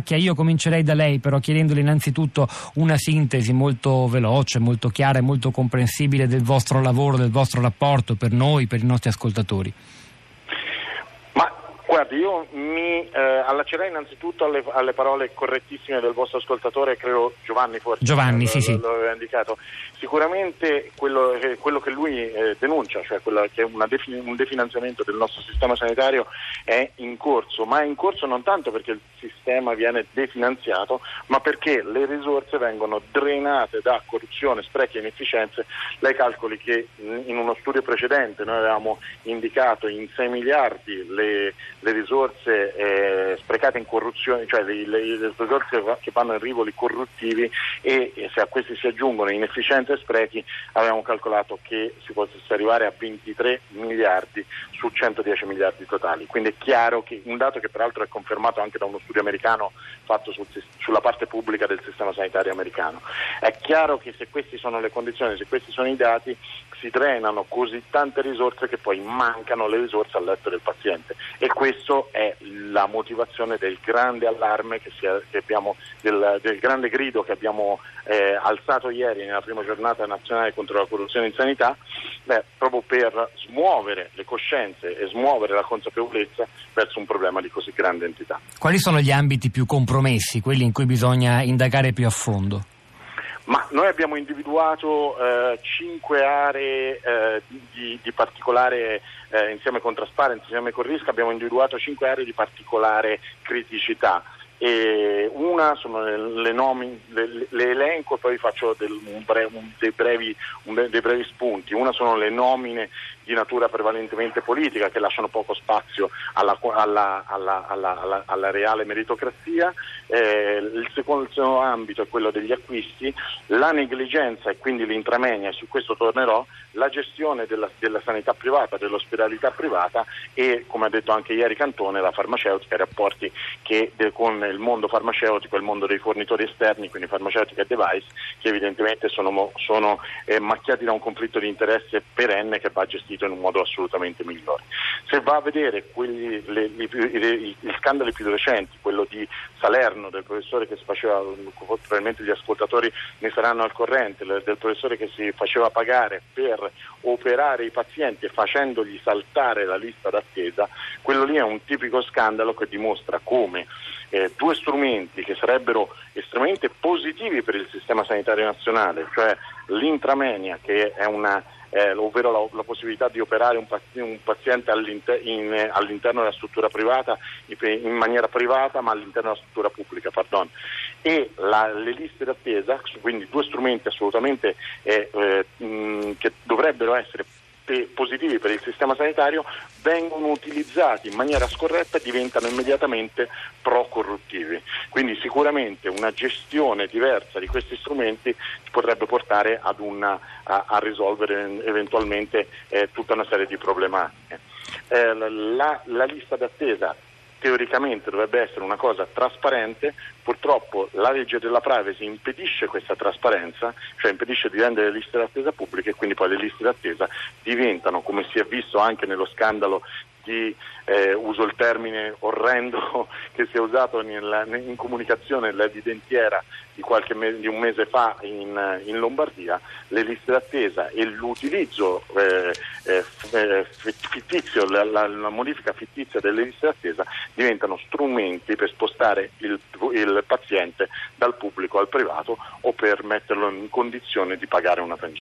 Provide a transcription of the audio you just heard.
Macchia, io comincerei da lei però chiedendole innanzitutto una sintesi molto veloce, molto chiara e molto comprensibile del vostro lavoro, del vostro rapporto per noi, per i nostri ascoltatori. Guardi, io mi eh, allaccerei innanzitutto alle, alle, parole correttissime del vostro ascoltatore, credo Giovanni forse. Giovanni, lo, sì, sì. Lo aveva indicato. Sicuramente quello, eh, quello che lui eh, denuncia, cioè che defin- un definanziamento del nostro sistema sanitario è in corso, ma è in corso non tanto perché il sistema viene definanziato, ma perché le risorse vengono drenate da corruzione, sprechi e inefficienze. Lei calcoli che in uno studio precedente noi avevamo indicato in 6 miliardi le le risorse eh, sprecate in corruzione, cioè le, le, le, risorse che vanno in rivoli corruttivi e, e se a questi si aggiungono inefficienze e sprechi abbiamo calcolato che si potesse arrivare a 23 miliardi su 110 miliardi totali. Quindi è chiaro che un dato che peraltro è confermato anche da uno studio americano fatto sul, sulla parte pubblica del sistema sanitario americano. È chiaro che se queste sono le condizioni, se questi sono i dati, si drenano così tante risorse che poi mancano le risorse al letto del paziente e questa è la motivazione del grande allarme che, ha, che abbiamo, del, del, grande grido che abbiamo eh, alzato ieri nella prima giornata nazionale contro la corruzione in sanità, beh, proprio per smuovere le coscienze e smuovere la consapevolezza verso un problema di così grande entità. Quali sono gli ambiti più compromessi, quelli in cui bisogna indagare più a fondo? Ma noi abbiamo individuato eh, cinque aree eh, di, di, particolare, eh, insieme con Transparency, insieme con Risk, abbiamo individuato cinque aree di particolare criticità. E una sono le, nomi, le, le, elenco e poi faccio del, un bre, un, dei, brevi, un, dei, brevi, spunti. Una sono le nomine di natura prevalentemente politica che lasciano poco spazio alla, alla, alla, alla reale meritocrazia. Eh, il secondo ambito è quello degli acquisti, la negligenza e quindi l'intramenia, e su questo tornerò, la gestione della, della sanità privata, dell'ospedalità privata e, come ha detto anche ieri Cantone, la farmaceutica, i rapporti che, con il mondo farmaceutico e il mondo dei fornitori esterni, quindi farmaceutica e device, che evidentemente sono, sono eh, macchiati da un conflitto di interesse perenne che va gestito in un modo assolutamente migliore. Se va a vedere quelli, le, le, i, gli scandali più recenti, quello di Salerno, del professore che si faceva, probabilmente gli ascoltatori ne saranno al corrente, del professore che si faceva pagare per operare i pazienti facendogli saltare la lista d'attesa, quello lì è un tipico scandalo che dimostra come eh, due strumenti che sarebbero estremamente positivi per il sistema sanitario nazionale, cioè l'intramenia che è una eh, ovvero la, la, possibilità di operare un, un paziente all'inter- in, eh, all'interno della struttura privata, in maniera privata ma all'interno della struttura pubblica, pardon. e la, le liste d'attesa, quindi due strumenti assolutamente eh, eh, mh, che dovrebbero essere positivi per il sistema sanitario vengono utilizzati in maniera scorretta e diventano immediatamente pro-corruttivi. Quindi sicuramente una gestione diversa di questi strumenti potrebbe portare una, a, a, risolvere eventualmente eh, tutta una serie di problematiche. Eh, la, la lista d'attesa teoricamente dovrebbe essere una cosa trasparente, purtroppo la legge della privacy impedisce questa trasparenza, cioè impedisce di rendere le liste d'attesa pubbliche e quindi poi le liste d'attesa diventano, come si è visto anche nello scandalo di, eh, uso il termine orrendo che si è usato nella, in comunicazione, l'evidentiera di, me, di un mese fa in, in, Lombardia, le liste d'attesa e l'utilizzo eh, eh, fittizio, la, la, la, modifica fittizia delle liste d'attesa diventano strumenti per spostare il, il paziente dal pubblico al privato o per metterlo in condizione di pagare una tangente.